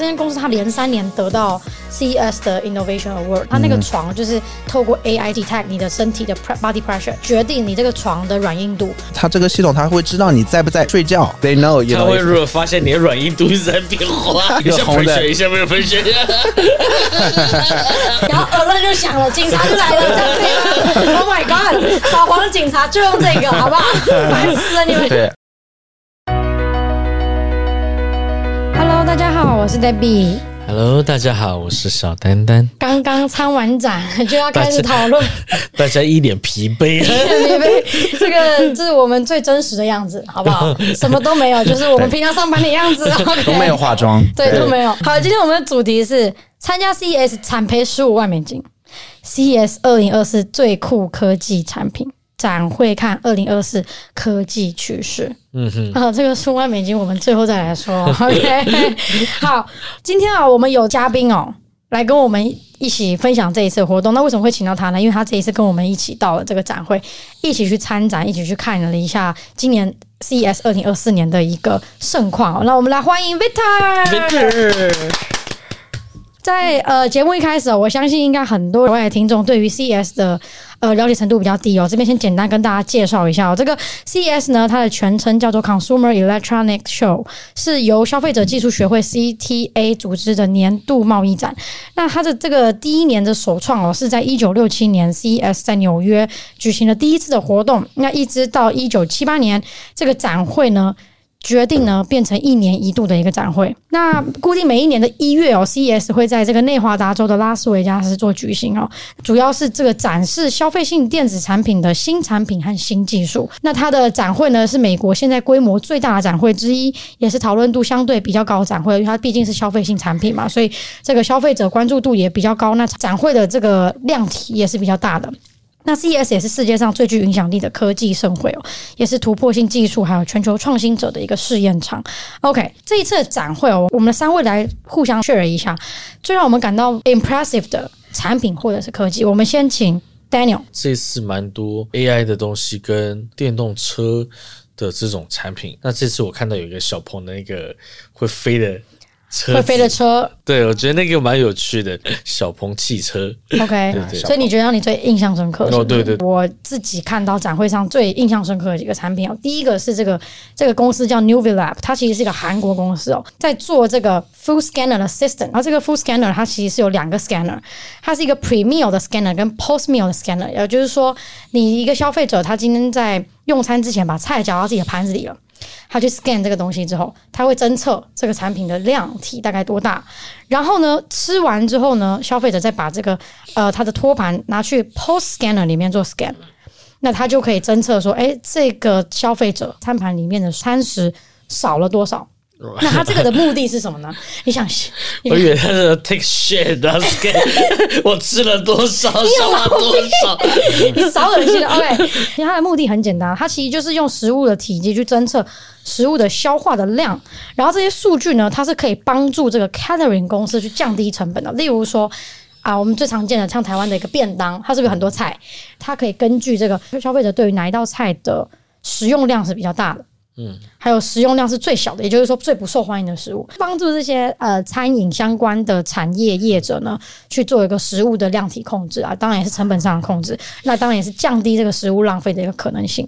这间公司它连三年得到 CES 的 Innovation Award，它那个床就是透过 AI detect 你的身体的 body pressure，决定你这个床的软硬度。它这个系统它会知道你在不在睡觉，They know。它会如果发现你的软硬度一直在变化，一下喷血，一下没有喷血，然后耳轮就响了，警察就来了，？Oh my god，扫黄的警察就用这个，好不好？烦死了你们。对。我是 Debbie。Hello，大家好，我是小丹丹。刚刚参完展就要开始讨论，大家 一脸疲惫，疲惫。这个这是我们最真实的样子，好不好？什么都没有，就是我们平常上班的样子。Okay、都没有化妆，对，都没有。好，今天我们的主题是参加 CES 产赔十五万美金，CES 二零二四最酷科技产品。展会看二零二四科技趋势，嗯哼，啊，这个数万美金我们最后再来说，OK，好，今天啊，我们有嘉宾哦，来跟我们一起分享这一次活动。那为什么会请到他呢？因为他这一次跟我们一起到了这个展会，一起去参展，一起去看了一下今年 CES 二零二四年的一个盛况。那我们来欢迎 Victor。在呃节目一开始，我相信应该很多国外的听众对于 CES 的。呃，了解程度比较低哦。这边先简单跟大家介绍一下哦。这个 CES 呢，它的全称叫做 Consumer Electronics Show，是由消费者技术学会 CTA 组织的年度贸易展。那它的这个第一年的首创哦，是在一九六七年 CES 在纽约举行了第一次的活动。那一直到一九七八年，这个展会呢。决定呢，变成一年一度的一个展会。那固定每一年的一月哦，CES 会在这个内华达州的拉斯维加斯做举行哦。主要是这个展示消费性电子产品的新产品和新技术。那它的展会呢，是美国现在规模最大的展会之一，也是讨论度相对比较高的展会，因为它毕竟是消费性产品嘛，所以这个消费者关注度也比较高。那展会的这个量体也是比较大的。那 CES 也是世界上最具影响力的科技盛会哦，也是突破性技术还有全球创新者的一个试验场。OK，这一次的展会哦，我们三位来互相 share 一下，最让我们感到 impressive 的产品或者是科技。我们先请 Daniel。这次蛮多 AI 的东西跟电动车的这种产品。那这次我看到有一个小鹏的那个会飞的。会飞的车，对，我觉得那个蛮有趣的，小鹏汽车。OK，对对，所以你觉得让你最印象深刻是是？哦，对对对，我自己看到展会上最印象深刻的几个产品哦，第一个是这个这个公司叫 Nuvlab，它其实是一个韩国公司哦，在做这个 Full Scanner 的 System，然后这个 Full Scanner 它其实是有两个 Scanner，它是一个 Pre-meal 的 Scanner 跟 Post-meal 的 Scanner，也就是说，你一个消费者他今天在用餐之前把菜夹到自己的盘子里了。他去 scan 这个东西之后，他会侦测这个产品的量体大概多大，然后呢，吃完之后呢，消费者再把这个呃他的托盘拿去 post scanner 里面做 scan，那他就可以侦测说，哎，这个消费者餐盘里面的餐食少了多少。那他这个的目的是什么呢？你想，我以为他是 take shit，然后 scan 我吃了多少，少了多少，你少恶心了。OK，其实它的目的很简单，它其实就是用食物的体积去侦测食物的消化的量，然后这些数据呢，它是可以帮助这个 catering 公司去降低成本的。例如说啊，我们最常见的像台湾的一个便当，它是不是有很多菜？它可以根据这个消费者对于哪一道菜的食用量是比较大的。嗯，还有食用量是最小的，也就是说最不受欢迎的食物，帮助这些呃餐饮相关的产业业者呢去做一个食物的量体控制啊，当然也是成本上的控制，那当然也是降低这个食物浪费的一个可能性。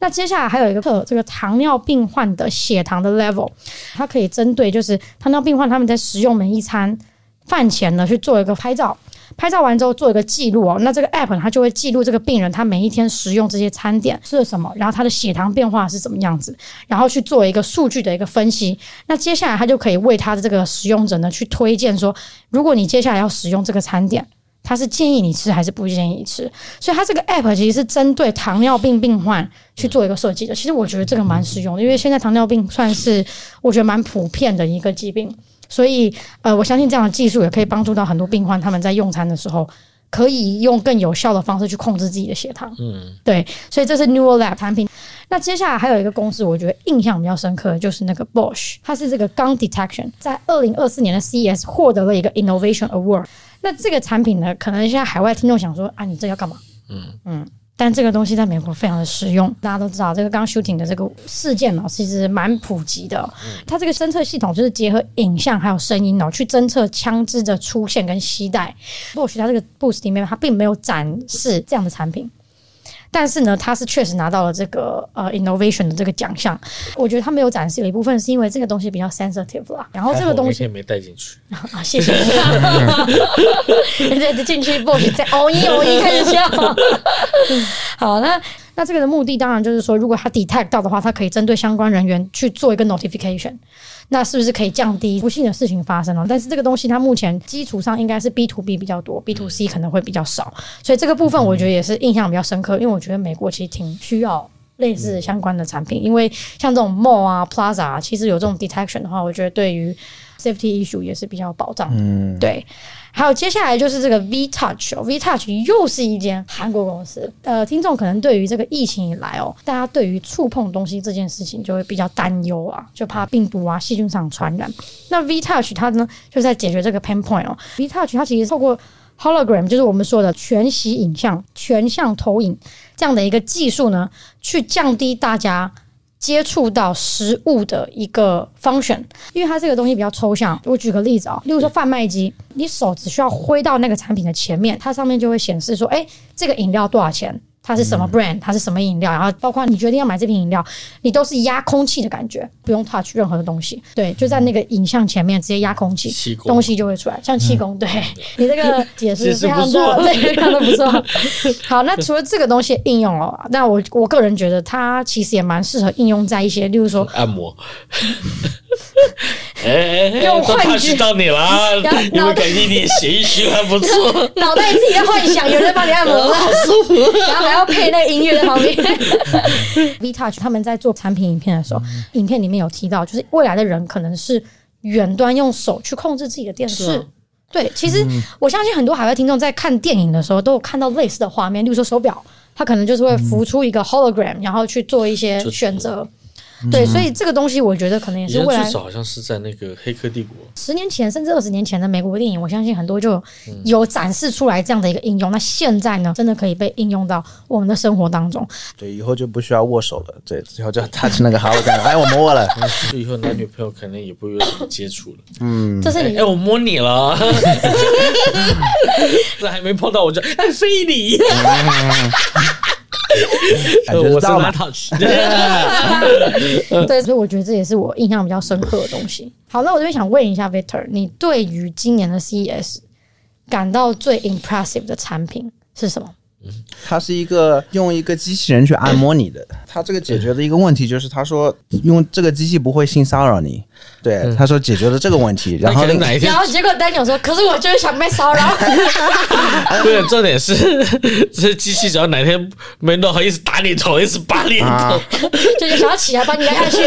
那接下来还有一个特这个糖尿病患的血糖的 level，它可以针对就是糖尿病患他们在食用每一餐饭前呢去做一个拍照。拍照完之后做一个记录哦，那这个 app 它就会记录这个病人他每一天食用这些餐点吃了什么，然后他的血糖变化是怎么样子，然后去做一个数据的一个分析。那接下来他就可以为他的这个使用者呢去推荐说，如果你接下来要使用这个餐点，他是建议你吃还是不建议你吃。所以它这个 app 其实是针对糖尿病病患去做一个设计的。其实我觉得这个蛮实用的，因为现在糖尿病算是我觉得蛮普遍的一个疾病。所以，呃，我相信这样的技术也可以帮助到很多病患，他们在用餐的时候可以用更有效的方式去控制自己的血糖。嗯，对，所以这是 Nuvlab 产品。那接下来还有一个公司，我觉得印象比较深刻的就是那个 Bosch，它是这个 Gun Detection，在二零二四年的 CES 获得了一个 Innovation Award。那这个产品呢，可能现在海外听众想说啊，你这要干嘛？嗯嗯。但这个东西在美国非常的实用。大家都知道，这个刚 shooting 的这个事件呢，其实蛮普及的。它这个侦测系统就是结合影像还有声音哦，去侦测枪支的出现跟携带。Bosch 它这个 booth 里面，它并没有展示这样的产品。但是呢，他是确实拿到了这个呃 innovation 的这个奖项。我觉得他没有展示有一部分是因为这个东西比较 sensitive 啦。然后这个东西没带进去啊，谢谢 你。对，进去 Bosch 再哦一哦一开始笑。好，那那这个的目的当然就是说，如果他 detect 到的话，他可以针对相关人员去做一个 notification。那是不是可以降低不幸的事情发生了？但是这个东西它目前基础上应该是 B to B 比较多，B to C 可能会比较少，所以这个部分我觉得也是印象比较深刻，因为我觉得美国其实挺需要类似相关的产品，因为像这种 mall 啊、plaza 啊，其实有这种 detection 的话，我觉得对于 safety issue 也是比较有保障。嗯，对。还有接下来就是这个 V Touch，V Touch 又是一间韩国公司。呃，听众可能对于这个疫情以来哦，大家对于触碰东西这件事情就会比较担忧啊，就怕病毒啊、细菌上传染。那 V Touch 它呢，就在解决这个 pain point 哦。V Touch 它其实透过 Hologram，就是我们说的全息影像、全向投影这样的一个技术呢，去降低大家。接触到食物的一个 function，因为它这个东西比较抽象。我举个例子啊，例如说贩卖机，你手只需要挥到那个产品的前面，它上面就会显示说，哎，这个饮料多少钱？它是什么 brand？它是什么饮料？然后包括你决定要买这瓶饮料，你都是压空气的感觉，不用 touch 任何的东西。对，就在那个影像前面直接压空气，东西就会出来，像气功。对，你这个解释非常的 对，非常的不错。好，那除了这个东西应用哦，那我我个人觉得它其实也蛮适合应用在一些，例如说按摩。哎哎哎，都 touch 到你了，因为感觉你情绪还不错，脑袋自己在幻想有人帮你按摩，好舒服，然后还要配那个音乐在旁边。V Touch 他们在做产品影片的时候，影片里面有提到，就是未来的人可能是远端用手去控制自己的电视。对，其实我相信很多海外听众在看电影的时候都有看到类似的画面，例如说手表，它可能就是会浮出一个 hologram，然后去做一些选择。对，所以这个东西我觉得可能也是未来。最早好像是在那个《黑客帝国》十年前甚至二十年前的美国电影，我相信很多就有展示出来这样的一个应用。那现在呢，真的可以被应用到我们的生活当中。对，以后就不需要握手了。对，以后就 touch 那个好感，哎，我摸了。以后男女朋友可能也不会有什么接触了。嗯，这是你哎，我摸你了。这还没碰到我就哎，非礼。我知道吗？对，所以我觉得这也是我印象比较深刻的东西。好，那我这边想问一下 Victor，你对于今年的 CES 感到最 impressive 的产品是什么？它是一个用一个机器人去按摩你的，它这个解决的一个问题就是，他说用这个机器不会性骚扰你。对，他说解决了这个问题，然后哪一天？然后结果丹尼说：“可是我就是想被骚扰。”对，重点是这机器只要哪天没弄好一直打你头，一直拔你头，就是想要起来把你压下去。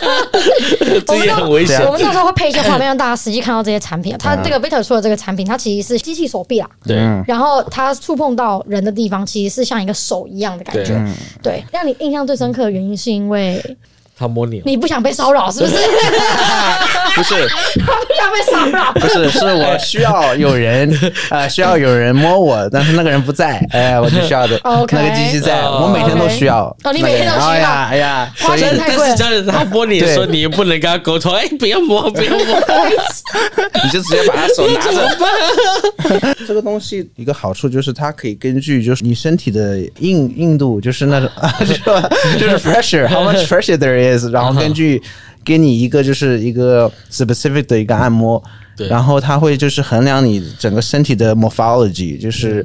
这也很危险。我们到时候会配一些画面，让大家实际看到这些产品。他这个 Victor 说的这个产品，它其实是机器手臂啦。对。然后它触碰到人的地方，其实是像一个手一样的感觉。对。让你印象最深刻的原因，是因为。他摸你，你不想被骚扰是不是？不是，他不想被骚扰。不是，是我需要有人，呃，需要有人摸我，但是那个人不在，哎，我就需要的那个机器在，我每天都需要。哦，你每天都需要。哎呀，哎呀，花钱太贵。但是这样，他摸你的时候，你又不能跟他沟通，哎，不要摸，不要摸，你就直接把他手拿着。这个东西一个好处就是它可以根据就是你身体的硬硬度，就是那种 就是 pressure，how much pressure there is。然后根据给你一个就是一个 specific 的一个按摩，对，然后它会就是衡量你整个身体的 morphology，就是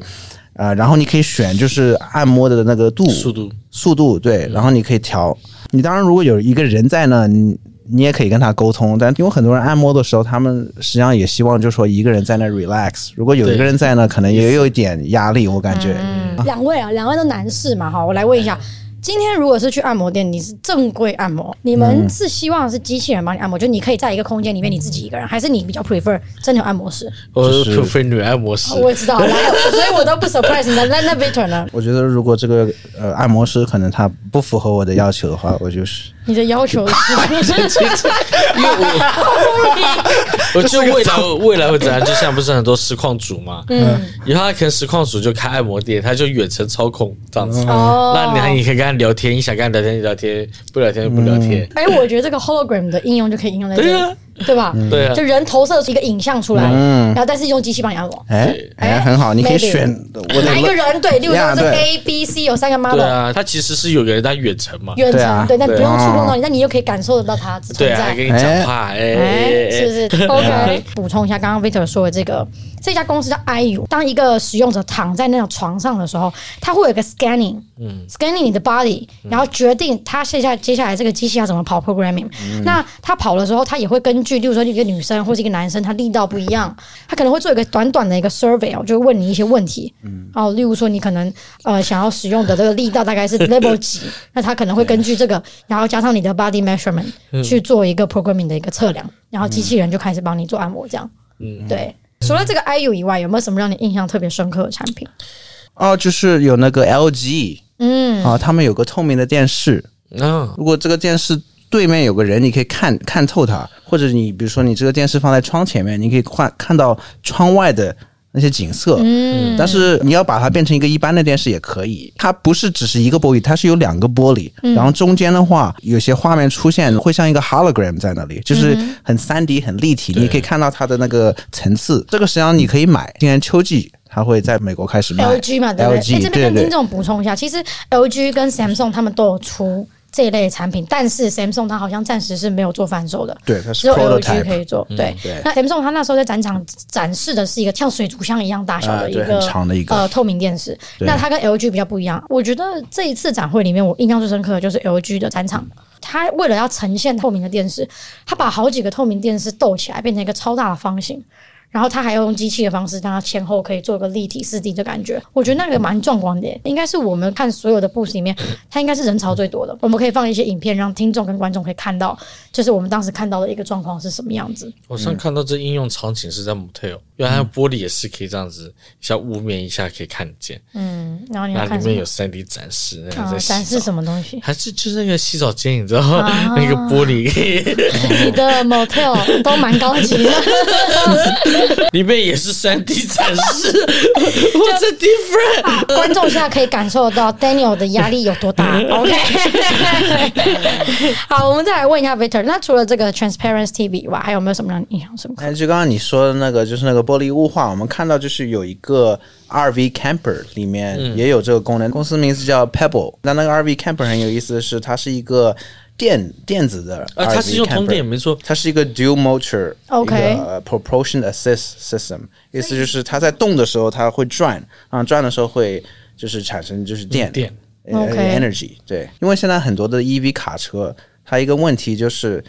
呃，然后你可以选就是按摩的那个度速度速度对，然后你可以调。你当然如果有一个人在呢，你你也可以跟他沟通，但因为很多人按摩的时候，他们实际上也希望就是说一个人在那 relax。如果有一个人在呢，可能也有一点压力，我感觉。嗯，两位啊，两位都男士嘛，哈，我来问一下。今天如果是去按摩店，你是正规按摩，你们是希望是机器人帮你按摩，嗯、就你可以在一个空间里面你自己一个人，还是你比较 prefer 真的有按摩师？我 prefer 女按摩师。我也知道，来，所以我都不 surprise 那那 Victor 呢？我觉得如果这个呃按摩师可能他不符合我的要求的话，我就是。你的要求是？因为我我就未来未来会怎样？就像不是很多实况主嘛，嗯，以后他可能实况主就开按摩店，他就远程操控这样子。哦，那你还你可以跟他聊天，你想跟他聊天就聊天，不聊天就不聊天。哎，我觉得这个 hologram 的应用就可以应用在这里。对吧？对啊，就人投射出一个影像出来，然后但是用机器帮你按摩。哎哎，很好，你可以选哪一个人？对，例如说是 A、B、C 有三个 model。对啊，他其实是有个人在远程嘛。远程对，但不用触碰到你，那你就可以感受得到他存在。跟你讲话，哎，是不是？OK。补充一下，刚刚 Victor 说的这个，这家公司叫 IU。当一个使用者躺在那种床上的时候，它会有一个 scanning，嗯，scanning 你的 body，然后决定他接下接下来这个机器要怎么跑 programming。那他跑的时候，他也会根据，例如说一个女生或是一个男生，他力道不一样，他可能会做一个短短的一个 survey，就会问你一些问题，嗯，哦，例如说你可能呃想要使用的这个力道大概是 level 几，那他可能会根据这个，然后加上你的 body measurement 去做一个 programming 的一个测量，然后机器人就开始帮你做按摩，这样，嗯，对。除了这个 IU 以外，有没有什么让你印象特别深刻的产品？哦，就是有那个 LG，嗯，啊，他们有个透明的电视，嗯，如果这个电视。对面有个人，你可以看看透他，或者你比如说你这个电视放在窗前面，你可以看看到窗外的那些景色。嗯，但是你要把它变成一个一般的电视也可以，它不是只是一个玻璃，它是有两个玻璃，然后中间的话有些画面出现会像一个 hologram 在那里，就是很三 D 很立体，你可以看到它的那个层次。这个实际上你可以买，今年秋季它会在美国开始卖。LG 嘛，对不对？LG，这边跟听众补充一下，其实 LG 跟 Samsung 他们都有出。这一类产品，但是 Samsung 它好像暂时是没有做贩售的，对，只有 LG 可以做。对，那 Samsung 它那时候在展场展示的是一个像水族箱一样大小的一个长的一个呃透明电视。那它跟 LG 比较不一样，我觉得这一次展会里面，我印象最深刻的就是 LG 的展场，它为了要呈现透明的电视，它把好几个透明电视斗起来，变成一个超大的方形。然后他还要用机器的方式，让它前后可以做个立体四 D 的感觉，我觉得那个蛮壮观的，应该是我们看所有的 booth 里面，它应该是人潮最多的。我们可以放一些影片，让听众跟观众可以看到，就是我们当时看到的一个状况是什么样子。我上看到这应用场景是在 motel，原来玻璃也是可以这样子，一下雾面一下可以看见。嗯，然后你看里面有三 D 展示，那个在展示什么东西？还是就是那个洗澡间，你知道吗？那个玻璃，你的 motel 都蛮高级的。里面也是三 D 展示，What's the difference？观众现在可以感受到 Daniel 的压力有多大。OK，好，我们再来问一下 Victor，那除了这个 Transparency TV 以外，还有没有什么让你印象深刻？哎，就刚刚你说的那个，就是那个玻璃雾化，我们看到就是有一个 RV Camper 里面也有这个功能，嗯、公司名字叫 Pebble。那那个 RV Camper 很有意思的是，它是一个。电电子的，啊，它是用通电，没错，它是一个 dual motor，OK，一个 propulsion assist system，意思就是它在动的时候它会转，啊，转的时候会就是产生就是电电，energy，对，因为现在很多的 EV 卡车，它一个问题就是。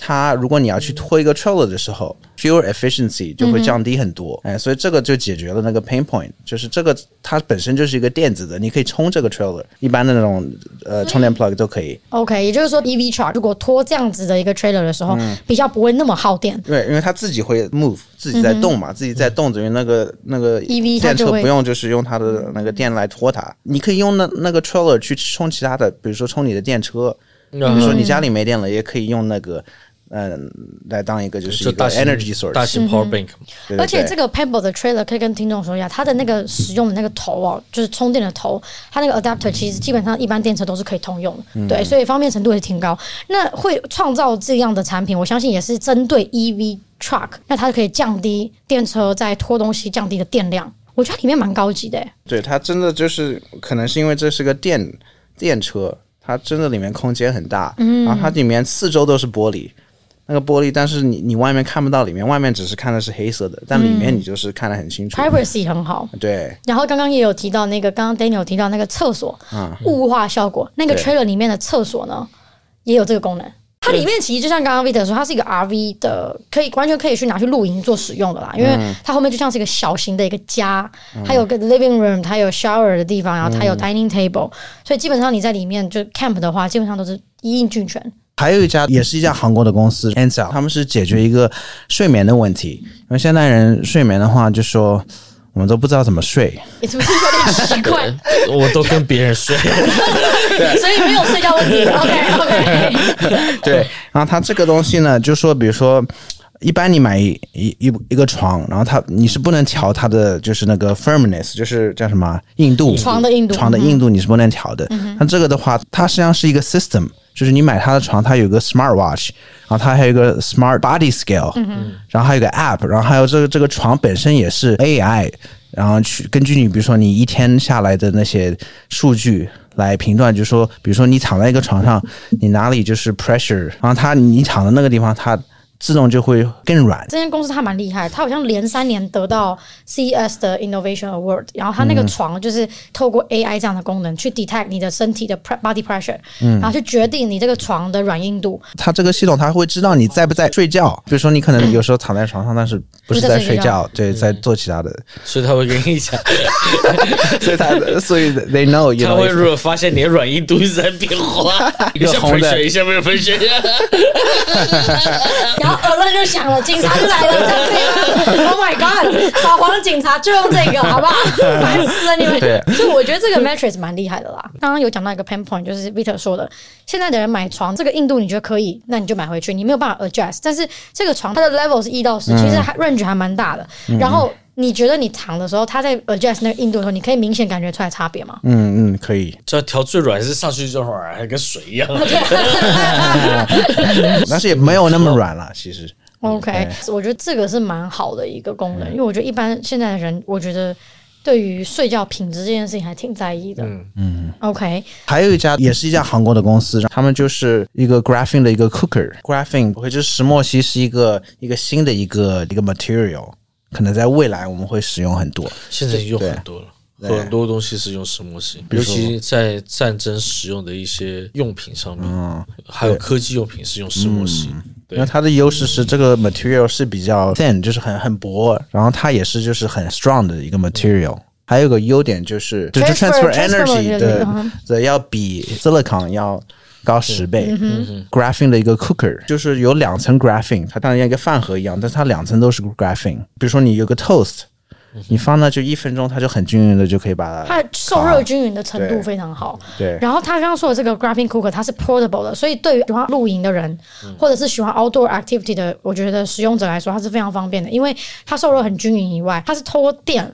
它如果你要去拖一个 trailer 的时候，fuel efficiency 就会降低很多，哎，所以这个就解决了那个 pain point，就是这个它本身就是一个电子的，你可以充这个 trailer，一般的那种呃充电 plug 都可以。OK，也就是说 EV truck 如果拖这样子的一个 trailer 的时候，比较不会那么耗电。对，因为它自己会 move，自己在动嘛，自己在动，等于那个那个 EV 电车不用就是用它的那个电来拖它，你可以用那那个 trailer 去充其他的，比如说充你的电车，比如说你家里没电了，也可以用那个。嗯，来当一个就是一个 energy source，大型 power bank。而且这个 Pebble 的 trailer 可以跟听众说一下，它的那个使用的那个头哦，就是充电的头，它那个 adapter 其实基本上一般电车都是可以通用的，嗯、对，所以方便程度也挺高。那会创造这样的产品，我相信也是针对 EV truck，那它可以降低电车在拖东西降低的电量。我觉得里面蛮高级的。对，它真的就是可能是因为这是个电电车，它真的里面空间很大，嗯，然后它里面四周都是玻璃。那个玻璃，但是你你外面看不到里面，外面只是看的是黑色的，但里面你就是看得很清楚。Privacy 很好。对。然后刚刚也有提到那个，刚刚 Daniel 提到那个厕所，嗯，雾化效果，那个 trailer 里面的厕所呢，也有这个功能。它里面其实就像刚刚 Victor 说，它是一个 RV 的，可以完全可以去拿去露营做使用的啦，因为它后面就像是一个小型的一个家，它有个 living room，它有 shower 的地方，然后它有 dining table，所以基本上你在里面就 camp 的话，基本上都是一应俱全。还有一家也是一家韩国的公司，Ansell，他们是解决一个睡眠的问题。因为现代人睡眠的话，就说我我们都不知道怎么睡，你是不是有点奇怪？我都跟别人睡，所以没有睡觉问题。OK OK。对，然后它这个东西呢，就说比如说。一般你买一一一一个床，然后它你是不能调它的就是那个 firmness，就是叫什么硬度，床的硬度，床的硬度你是不能调的。那、嗯、这个的话，它实际上是一个 system，就是你买他的床，它有个 smart watch，然后它还有一个 smart body scale，、嗯、然后还有个 app，然后还有这个这个床本身也是 AI，然后去根据你比如说你一天下来的那些数据来评断，就是说比如说你躺在一个床上，你哪里就是 pressure，然后它你躺的那个地方它。自动就会更软。这间公司它蛮厉害，它好像连三年得到 CES 的 Innovation Award。然后它那个床就是透过 AI 这样的功能去 detect 你的身体的 body pressure，嗯然后去决定你这个床的软硬度。它这个系统它会知道你在不在睡觉。比如说你可能有时候躺在床上，但是不是在睡觉，对，在做其他的。所以它会跟你讲，所以他所以 they know。他会如果发现你的软硬度一直在变化，一下喷水，一下没有喷水。然后耳朵就响了，警察就来了，这样？Oh my god！扫黄的警察就用这个，好不好？烦死了你们！对，所以我觉得这个 Matrix 蛮厉害的啦。刚刚有讲到一个 pain point，就是 Victor 说的，现在的人买床这个硬度你觉得可以，那你就买回去，你没有办法 adjust。但是这个床它的 level 是一到十，其实还 range 还蛮大的。然后你觉得你躺的时候，它在 adjust 那个硬度的时候，你可以明显感觉出来差别吗？嗯嗯，可以。这调最软是上去就软，还跟水一样。但是也没有那么软了，其实。OK，我觉得这个是蛮好的一个功能，因为我觉得一般现在的人，我觉得对于睡觉品质这件事情还挺在意的。嗯嗯。OK，还有一家也是一家韩国的公司，他们就是一个 graphene 的一个 cooker。graphene 不会就是石墨烯是一个一个新的一个一个 material，可能在未来我们会使用很多。现在用很多了。很多东西是用石墨烯，尤其在战争使用的一些用品上面，嗯，还有科技用品是用石墨烯。因为它的优势是这个 material 是比较 thin，就是很很薄，然后它也是就是很 strong 的一个 material。还有个优点就是就是 transfer energy 的的要比 silicon 要高十倍。graphene 的一个 cooker 就是有两层 graphene，它当然像一个饭盒一样，但是它两层都是 graphene。比如说你有个 toast。你放那就一分钟，它就很均匀的就可以把它。它受热均匀的程度非常好。对。对然后他刚刚说的这个 graphene cooker，它是 portable 的，所以对于喜欢露营的人，或者是喜欢 outdoor activity 的，我觉得使用者来说，它是非常方便的，因为它受热很均匀以外，它是透过电，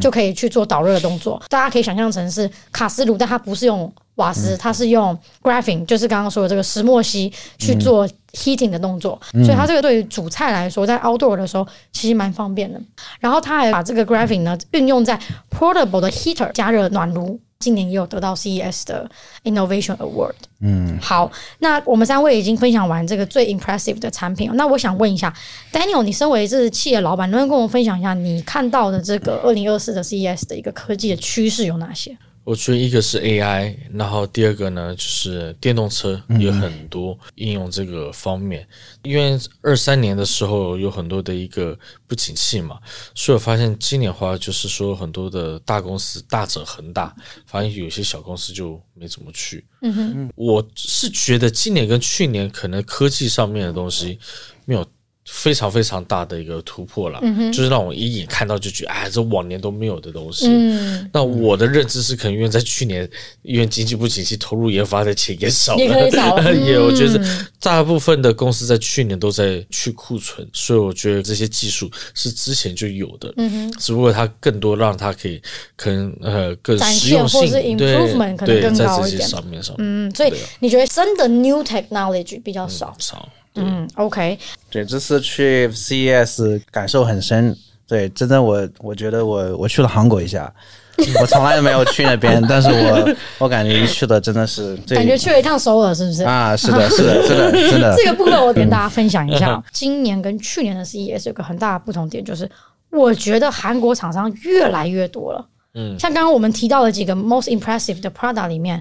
就可以去做导热的动作。嗯、大家可以想象成是卡斯炉，但它不是用瓦斯，它是用 graphene，就是刚刚说的这个石墨烯去做。heating 的动作，所以它这个对于煮菜来说，在 outdoor 的时候其实蛮方便的。然后它还把这个 graphene 呢运用在 portable 的 heater 加热暖炉，今年也有得到 CES 的 Innovation Award。嗯，好，那我们三位已经分享完这个最 impressive 的产品，那我想问一下 Daniel，你身为这是企业老板，能不能跟我们分享一下你看到的这个二零二四的 CES 的一个科技的趋势有哪些？我觉得一个是 AI，然后第二个呢就是电动车有很多应用这个方面，因为二三年的时候有很多的一个不景气嘛，所以我发现今年的话就是说很多的大公司大者恒大，发现有些小公司就没怎么去。嗯哼，我是觉得今年跟去年可能科技上面的东西没有。非常非常大的一个突破了，嗯、就是让我一眼看到就觉得，哎，这往年都没有的东西。嗯、那我的认知是，可能因为在去年，因为经济不景气，投入研发的钱也少了，也少了。也我觉得大部分的公司在去年都在去库存，所以我觉得这些技术是之前就有的，只不过它更多让它可以可能呃更实用性，或是 improvement 可能更高一点。上面上面，嗯，所以你觉得真的 new technology 比较少？嗯、少。嗯，OK，对，这次去 CES 感受很深。对，真的我，我我觉得我我去了韩国一下，我从来没有去那边，但是我我感觉一去的真的是，感觉去了一趟首尔，是不是？啊，是的，是的，真的，真的。这个部分我跟大家分享一下，嗯、今年跟去年的 CES 有个很大的不同点，就是我觉得韩国厂商越来越多了。嗯，像刚刚我们提到的几个 most impressive 的 product 里面。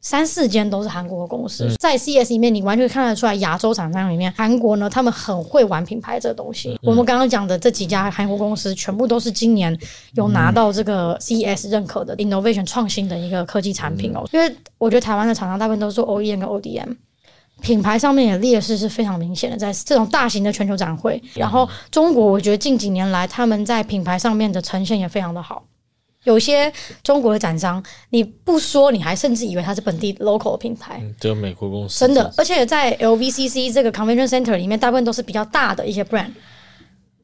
三四间都是韩国的公司，嗯、在 CES 里面，你完全看得出来，亚洲厂商里面，韩国呢，他们很会玩品牌这个东西。嗯、我们刚刚讲的这几家韩国公司，全部都是今年有拿到这个 CES 认可的 innovation 创新的一个科技产品哦。嗯、因为我觉得台湾的厂商大部分都是做 OEM 跟 ODM。品牌上面的劣势是非常明显的，在这种大型的全球展会。然后中国，我觉得近几年来他们在品牌上面的呈现也非常的好。有些中国的展商，你不说，你还甚至以为它是本地 local 的品牌，只有美国公司真的。而且在 LVCC 这个 Convention Center 里面，大部分都是比较大的一些 brand。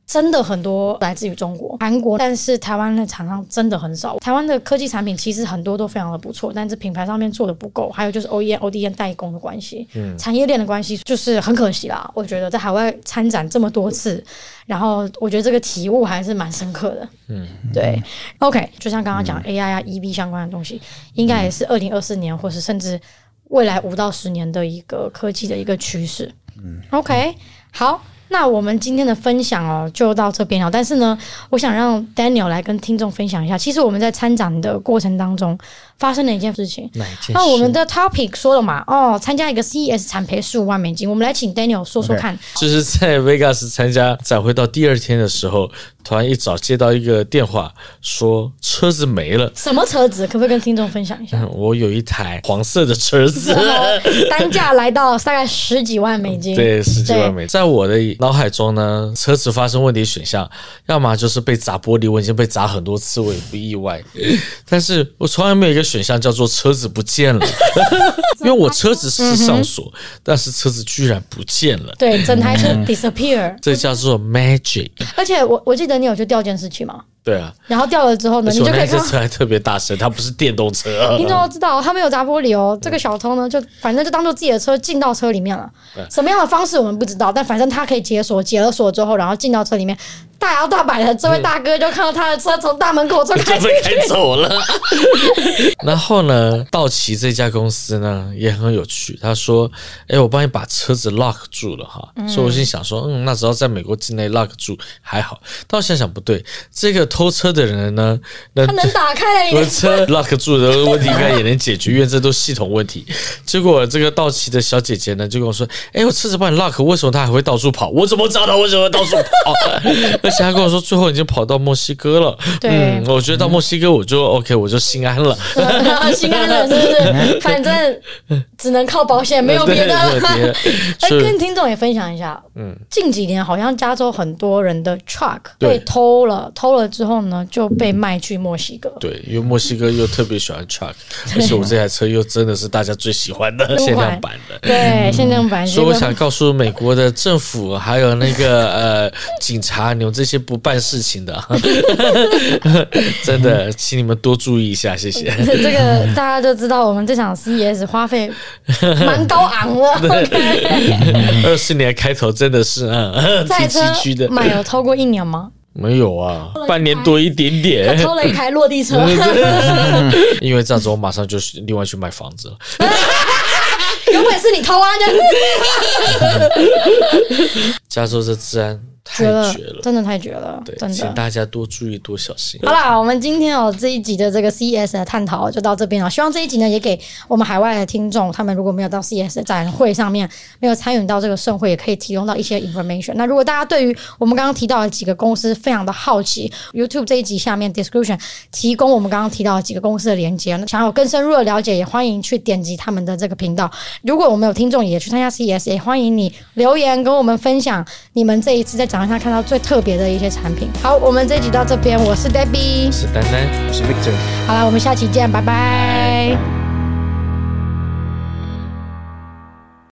真的很多来自于中国、韩国，但是台湾的厂商真的很少。台湾的科技产品其实很多都非常的不错，但是品牌上面做的不够，还有就是 OEM、ODM 代工的关系，嗯，产业链的关系，就是很可惜啦。我觉得在海外参展这么多次，然后我觉得这个体悟还是蛮深刻的。嗯，对。OK，就像刚刚讲 AI 啊、EV 相关的东西，应该也是二零二四年，或是甚至未来五到十年的一个科技的一个趋势。嗯，OK，好。那我们今天的分享哦，就到这边了。但是呢，我想让 Daniel 来跟听众分享一下，其实我们在参展的过程当中发生了一件事情。哪一件事？那我们的 topic 说了嘛，哦，参加一个 CES 产赔十五万美金。我们来请 Daniel 说说看。Okay. 就是在 Vegas 参加展会到第二天的时候，突然一早接到一个电话，说车子没了。什么车子？可不可以跟听众分享一下？嗯，我有一台黄色的车子，单价来到大概十几万美金。对，十几万美金。在我的脑海中呢，车子发生问题选项，要么就是被砸玻璃，我已经被砸很多次，我也不意外。但是我从来没有一个选项叫做车子不见了，因为我车子是上锁，嗯、但是车子居然不见了。对，整台车 disappear，这叫做 magic。而且我我记得你有去调监视器吗？对啊，然后掉了之后呢，你就可以看。这车还特别大声，它不是电动车。听众都知道，他没有砸玻璃哦。这个小偷呢，就反正就当做自己的车进到车里面了。什么样的方式我们不知道，但反正他可以解锁，解了锁之后，然后进到车里面。大摇大摆的，这位大哥就看到他的车从大门口 就开被开走了。然后呢，道奇这家公司呢也很有趣，他说：“哎，我帮你把车子 lock 住了哈。嗯”所以我心想说：“嗯，那只要在美国境内 lock 住还好。”但我想想不对，这个偷车的人呢，他能打开了你的车 lock 住的问题应该也能解决，因为这都系统问题。结果这个道奇的小姐姐呢就跟我说：“哎，我车子帮你 lock，为什么他还会到处跑？我怎么知道他为什么会到处跑？”他跟我说，最后已经跑到墨西哥了。对，嗯，我觉得到墨西哥我就 OK，我就心安了。心安了，是不是？反正只能靠保险，没有别的。哎，跟听众也分享一下。嗯，近几年好像加州很多人的 truck 被偷了，偷了之后呢就被卖去墨西哥。对，因为墨西哥又特别喜欢 truck，而且我这台车又真的是大家最喜欢的限量版的。对，限量版。所以我想告诉美国的政府还有那个呃警察，你们这些不办事情的，真的，请你们多注意一下，谢谢。这个大家就知道，我们这场 CES 花费蛮高昂的。二十年开头真的是嗯，挺崎岖的。买有超过一年吗？没有啊，半年多一点点。偷了一台落地车，因为这样子我马上就另外去买房子了。有本事你偷啊！加州的治安。太绝了，真的太绝了！对，真的，请大家多注意，多小心。好啦，我们今天哦这一集的这个 CES 的探讨就到这边了。希望这一集呢也给我们海外的听众，他们如果没有到 CES 的展会上面，没有参与到这个盛会，也可以提供到一些 information。那如果大家对于我们刚刚提到的几个公司非常的好奇，YouTube 这一集下面 description 提供我们刚刚提到的几个公司的连接，想要有更深入的了解，也欢迎去点击他们的这个频道。如果我们有听众也去参加 CES，也欢迎你留言跟我们分享你们这一次在展会上看到最特。特别的一些产品。好，我们这一集到这边，我是 Debbie，我是丹丹，我是 Victor。好了，我们下期见，拜拜。